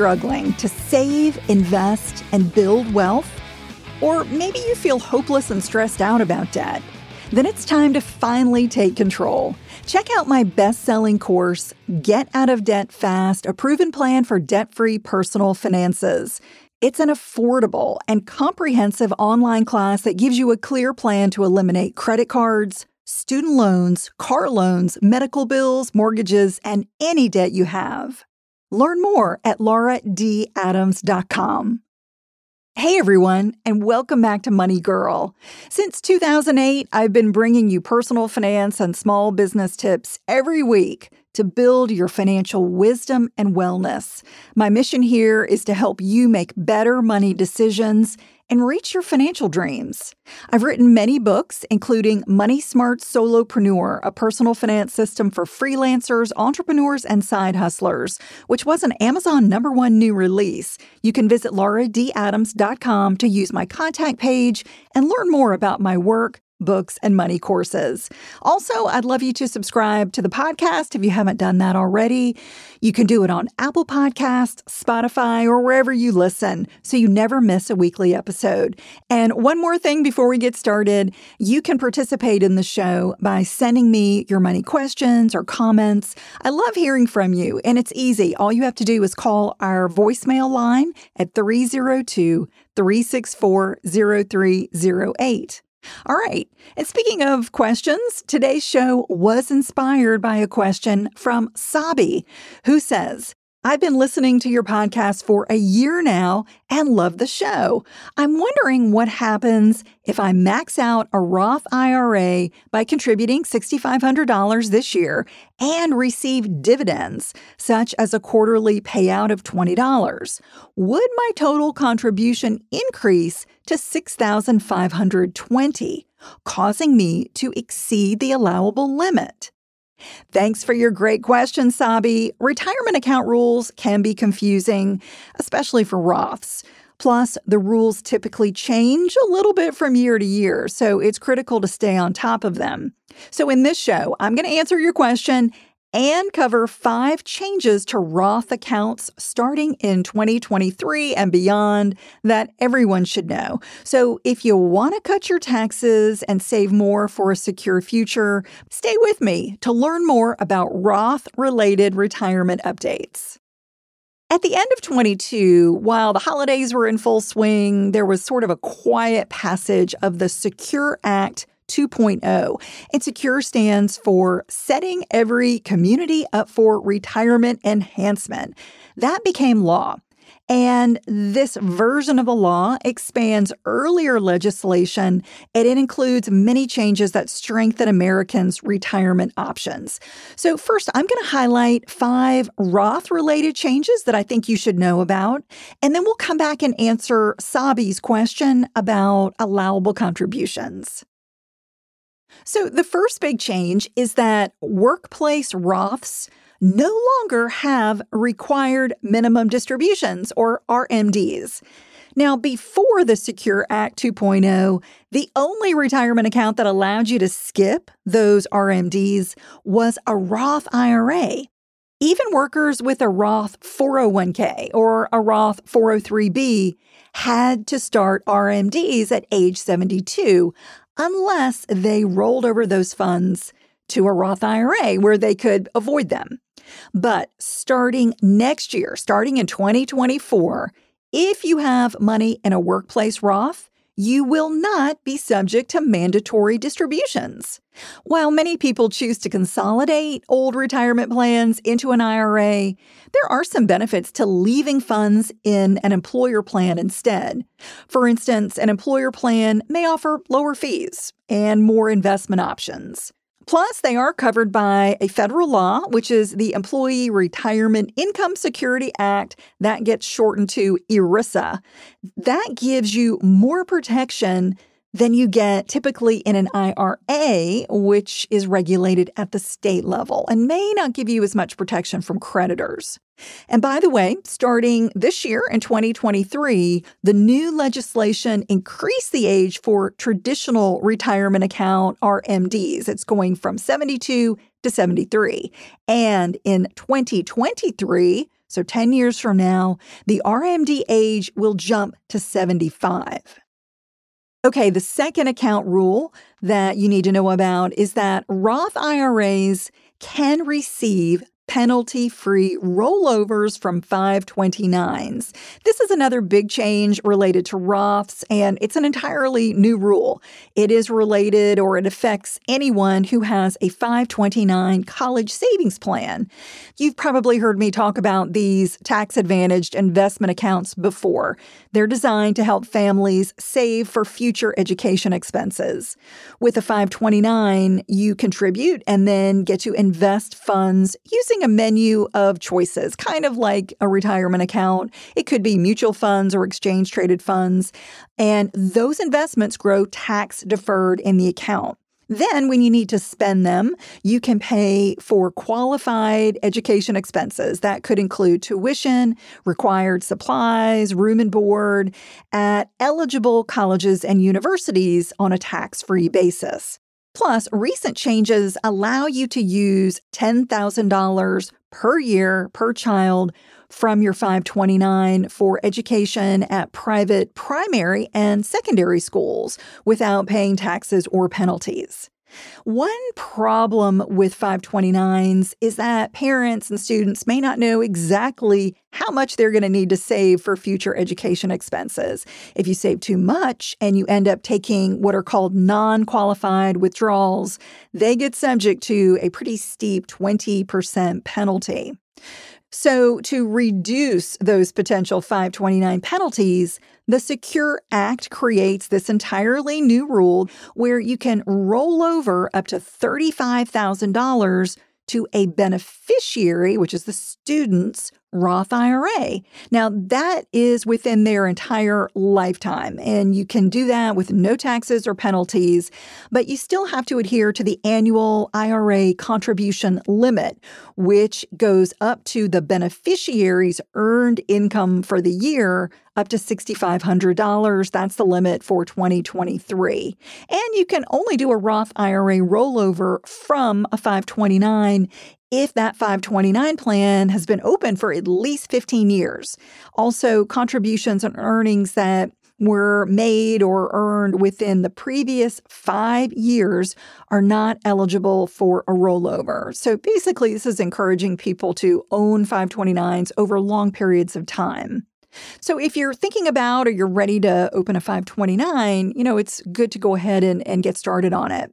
Struggling to save, invest, and build wealth? Or maybe you feel hopeless and stressed out about debt? Then it's time to finally take control. Check out my best selling course, Get Out of Debt Fast A Proven Plan for Debt Free Personal Finances. It's an affordable and comprehensive online class that gives you a clear plan to eliminate credit cards, student loans, car loans, medical bills, mortgages, and any debt you have. Learn more at lauradadams.com. Hey everyone, and welcome back to Money Girl. Since 2008, I've been bringing you personal finance and small business tips every week to build your financial wisdom and wellness. My mission here is to help you make better money decisions and reach your financial dreams. I've written many books, including Money Smart Solopreneur, a personal finance system for freelancers, entrepreneurs, and side hustlers, which was an Amazon number one new release. You can visit lauradadams.com to use my contact page and learn more about my work books, and money courses. Also, I'd love you to subscribe to the podcast if you haven't done that already. You can do it on Apple Podcasts, Spotify, or wherever you listen so you never miss a weekly episode. And one more thing before we get started you can participate in the show by sending me your money questions or comments. I love hearing from you, and it's easy. All you have to do is call our voicemail line at 302 364 0308. All right. And speaking of questions, today's show was inspired by a question from Sabi, who says, I've been listening to your podcast for a year now and love the show. I'm wondering what happens if I max out a Roth IRA by contributing $6,500 this year and receive dividends, such as a quarterly payout of $20. Would my total contribution increase to 6,520, causing me to exceed the allowable limit? Thanks for your great question, Sabi. Retirement account rules can be confusing, especially for Roths. Plus, the rules typically change a little bit from year to year, so it's critical to stay on top of them. So, in this show, I'm going to answer your question and cover five changes to Roth accounts starting in 2023 and beyond that everyone should know. So, if you want to cut your taxes and save more for a secure future, stay with me to learn more about Roth related retirement updates. At the end of 22, while the holidays were in full swing, there was sort of a quiet passage of the Secure Act 2.0. And SECURE stands for Setting Every Community Up for Retirement Enhancement. That became law. And this version of the law expands earlier legislation and it includes many changes that strengthen Americans' retirement options. So, first, I'm going to highlight five Roth related changes that I think you should know about. And then we'll come back and answer Sabi's question about allowable contributions. So, the first big change is that workplace Roths no longer have required minimum distributions or RMDs. Now, before the Secure Act 2.0, the only retirement account that allowed you to skip those RMDs was a Roth IRA. Even workers with a Roth 401k or a Roth 403b had to start RMDs at age 72 unless they rolled over those funds to a Roth IRA where they could avoid them. But starting next year, starting in 2024, if you have money in a workplace Roth, you will not be subject to mandatory distributions. While many people choose to consolidate old retirement plans into an IRA, there are some benefits to leaving funds in an employer plan instead. For instance, an employer plan may offer lower fees and more investment options. Plus, they are covered by a federal law, which is the Employee Retirement Income Security Act, that gets shortened to ERISA. That gives you more protection than you get typically in an IRA, which is regulated at the state level and may not give you as much protection from creditors. And by the way, starting this year in 2023, the new legislation increased the age for traditional retirement account RMDs. It's going from 72 to 73. And in 2023, so 10 years from now, the RMD age will jump to 75. Okay, the second account rule that you need to know about is that Roth IRAs can receive penalty free rollovers from 529s. This is another big change related to Roths, and it's an entirely new rule. It is related or it affects anyone who has a 529 college savings plan. You've probably heard me talk about these tax advantaged investment accounts before. They're designed to help families save for future education expenses. With a 529, you contribute and then get to invest funds using a menu of choices, kind of like a retirement account. It could be mutual funds or exchange traded funds. And those investments grow tax deferred in the account. Then, when you need to spend them, you can pay for qualified education expenses. That could include tuition, required supplies, room and board at eligible colleges and universities on a tax free basis. Plus, recent changes allow you to use $10,000 per year per child from your 529 for education at private primary and secondary schools without paying taxes or penalties. One problem with 529s is that parents and students may not know exactly how much they're going to need to save for future education expenses. If you save too much and you end up taking what are called non qualified withdrawals, they get subject to a pretty steep 20% penalty. So, to reduce those potential 529 penalties, the Secure Act creates this entirely new rule where you can roll over up to $35,000 to a beneficiary, which is the student's Roth IRA. Now, that is within their entire lifetime, and you can do that with no taxes or penalties, but you still have to adhere to the annual IRA contribution limit, which goes up to the beneficiary's earned income for the year up to $6,500. That's the limit for 2023. And you can only do a Roth IRA rollover from a 529 if that 529 plan has been open for at least 15 years. Also, contributions and earnings that were made or earned within the previous five years are not eligible for a rollover. So basically, this is encouraging people to own 529s over long periods of time. So if you're thinking about or you're ready to open a 529, you know, it's good to go ahead and, and get started on it.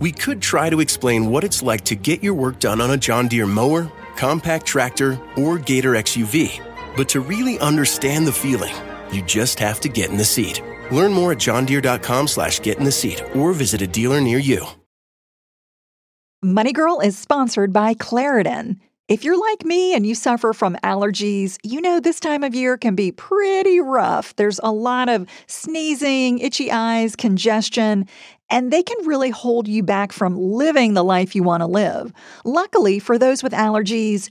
We could try to explain what it's like to get your work done on a John Deere mower, compact tractor, or Gator XUV. But to really understand the feeling, you just have to get in the seat. Learn more at johndeere.com slash get in the seat or visit a dealer near you. Money Girl is sponsored by Claritin. If you're like me and you suffer from allergies, you know this time of year can be pretty rough. There's a lot of sneezing, itchy eyes, congestion, and they can really hold you back from living the life you want to live. Luckily, for those with allergies,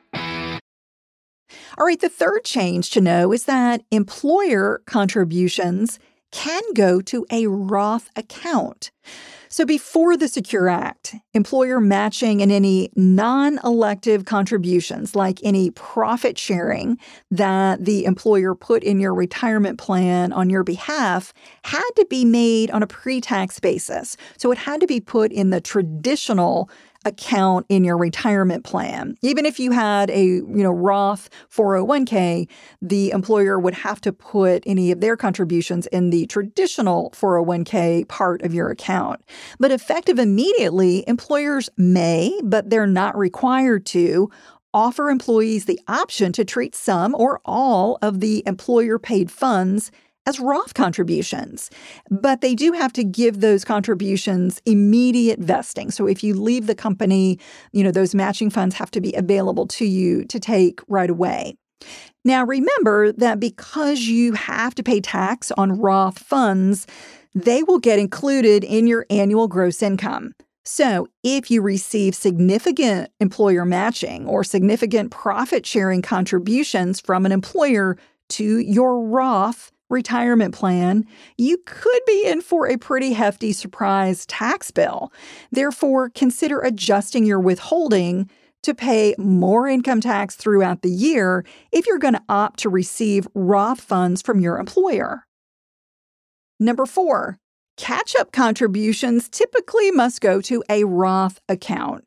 All right, the third change to know is that employer contributions can go to a Roth account. So, before the Secure Act, employer matching and any non elective contributions, like any profit sharing that the employer put in your retirement plan on your behalf, had to be made on a pre tax basis. So, it had to be put in the traditional account in your retirement plan. Even if you had a, you know, Roth 401k, the employer would have to put any of their contributions in the traditional 401k part of your account. But effective immediately, employers may, but they're not required to offer employees the option to treat some or all of the employer paid funds as Roth contributions. But they do have to give those contributions immediate vesting. So if you leave the company, you know, those matching funds have to be available to you to take right away. Now, remember that because you have to pay tax on Roth funds, they will get included in your annual gross income. So, if you receive significant employer matching or significant profit sharing contributions from an employer to your Roth retirement plan, you could be in for a pretty hefty surprise tax bill. Therefore, consider adjusting your withholding to pay more income tax throughout the year if you're going to opt to receive Roth funds from your employer. Number four, catch up contributions typically must go to a Roth account.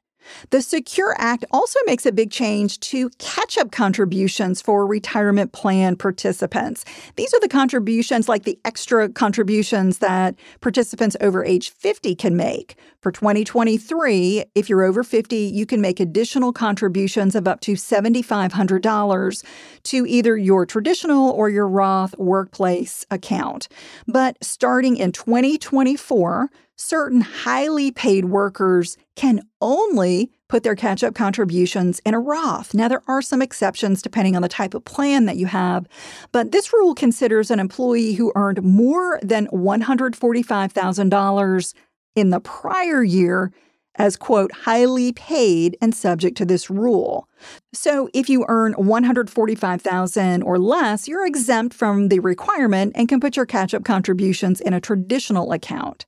The Secure Act also makes a big change to catch up contributions for retirement plan participants. These are the contributions like the extra contributions that participants over age 50 can make. For 2023, if you're over 50, you can make additional contributions of up to $7,500 to either your traditional or your Roth workplace account. But starting in 2024, certain highly paid workers can only put their catch up contributions in a Roth. Now, there are some exceptions depending on the type of plan that you have, but this rule considers an employee who earned more than $145,000 in the prior year as quote highly paid and subject to this rule. So if you earn 145,000 or less, you're exempt from the requirement and can put your catch-up contributions in a traditional account.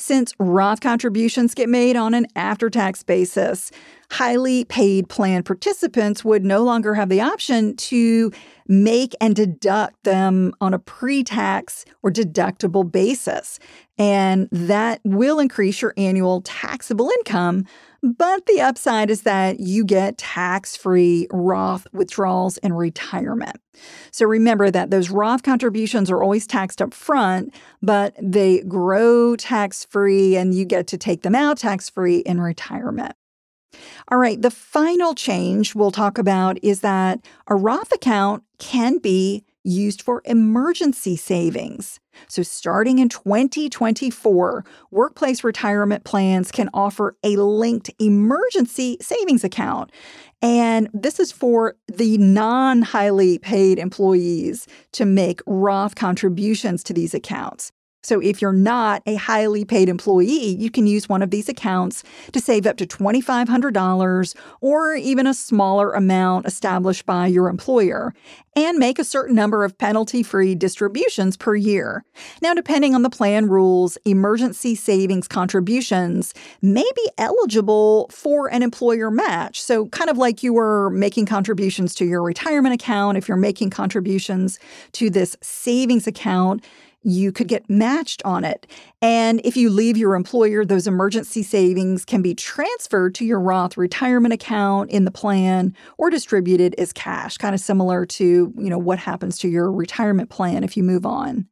Since Roth contributions get made on an after tax basis, highly paid plan participants would no longer have the option to make and deduct them on a pre tax or deductible basis. And that will increase your annual taxable income. But the upside is that you get tax free Roth withdrawals in retirement. So remember that those Roth contributions are always taxed up front, but they grow tax free and you get to take them out tax free in retirement. All right, the final change we'll talk about is that a Roth account can be used for emergency savings. So, starting in 2024, workplace retirement plans can offer a linked emergency savings account. And this is for the non highly paid employees to make Roth contributions to these accounts. So, if you're not a highly paid employee, you can use one of these accounts to save up to $2,500 or even a smaller amount established by your employer and make a certain number of penalty free distributions per year. Now, depending on the plan rules, emergency savings contributions may be eligible for an employer match. So, kind of like you were making contributions to your retirement account, if you're making contributions to this savings account, you could get matched on it. And if you leave your employer, those emergency savings can be transferred to your Roth retirement account in the plan or distributed as cash, kind of similar to, you know, what happens to your retirement plan if you move on.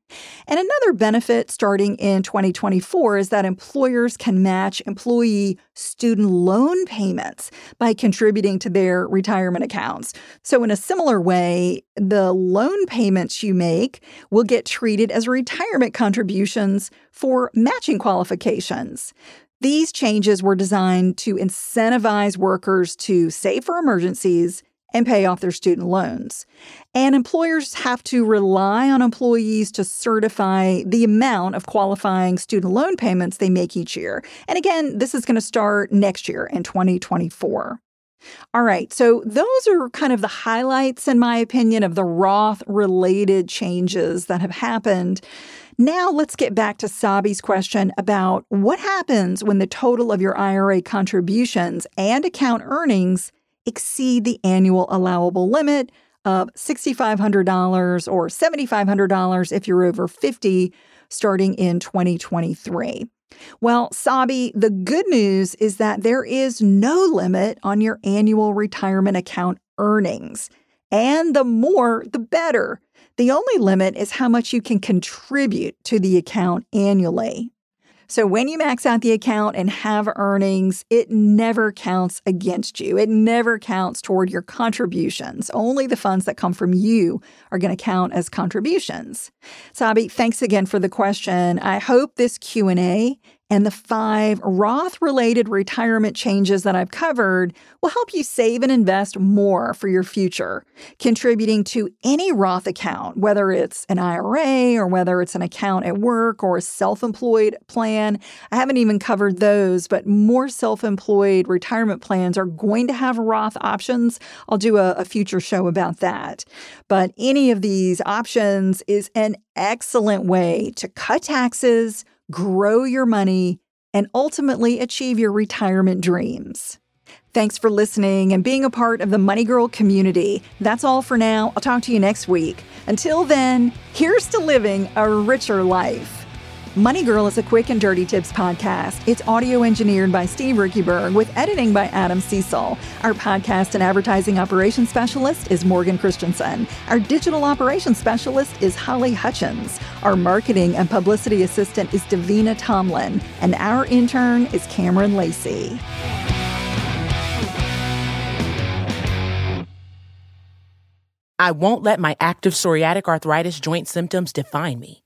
And another benefit starting in 2024 is that employers can match employee student loan payments by contributing to their retirement accounts. So, in a similar way, the loan payments you make will get treated as retirement contributions for matching qualifications. These changes were designed to incentivize workers to save for emergencies and pay off their student loans. And employers have to rely on employees to certify the amount of qualifying student loan payments they make each year. And again, this is going to start next year in 2024. All right, so those are kind of the highlights, in my opinion, of the Roth related changes that have happened. Now let's get back to Sabi's question about what happens when the total of your IRA contributions and account earnings exceed the annual allowable limit of $6,500 or $7,500 if you're over 50 starting in 2023. Well, Sabi, the good news is that there is no limit on your annual retirement account earnings. And the more, the better. The only limit is how much you can contribute to the account annually. So when you max out the account and have earnings, it never counts against you. It never counts toward your contributions. Only the funds that come from you are going to count as contributions. Sabi, thanks again for the question. I hope this Q&A and the five Roth related retirement changes that I've covered will help you save and invest more for your future. Contributing to any Roth account, whether it's an IRA or whether it's an account at work or a self employed plan. I haven't even covered those, but more self employed retirement plans are going to have Roth options. I'll do a, a future show about that. But any of these options is an excellent way to cut taxes grow your money, and ultimately achieve your retirement dreams. Thanks for listening and being a part of the Money Girl community. That's all for now. I'll talk to you next week. Until then, here's to living a richer life. Money Girl is a quick and dirty tips podcast. It's audio engineered by Steve Riekeberg with editing by Adam Cecil. Our podcast and advertising operations specialist is Morgan Christensen. Our digital operations specialist is Holly Hutchins. Our marketing and publicity assistant is Davina Tomlin. And our intern is Cameron Lacey. I won't let my active psoriatic arthritis joint symptoms define me.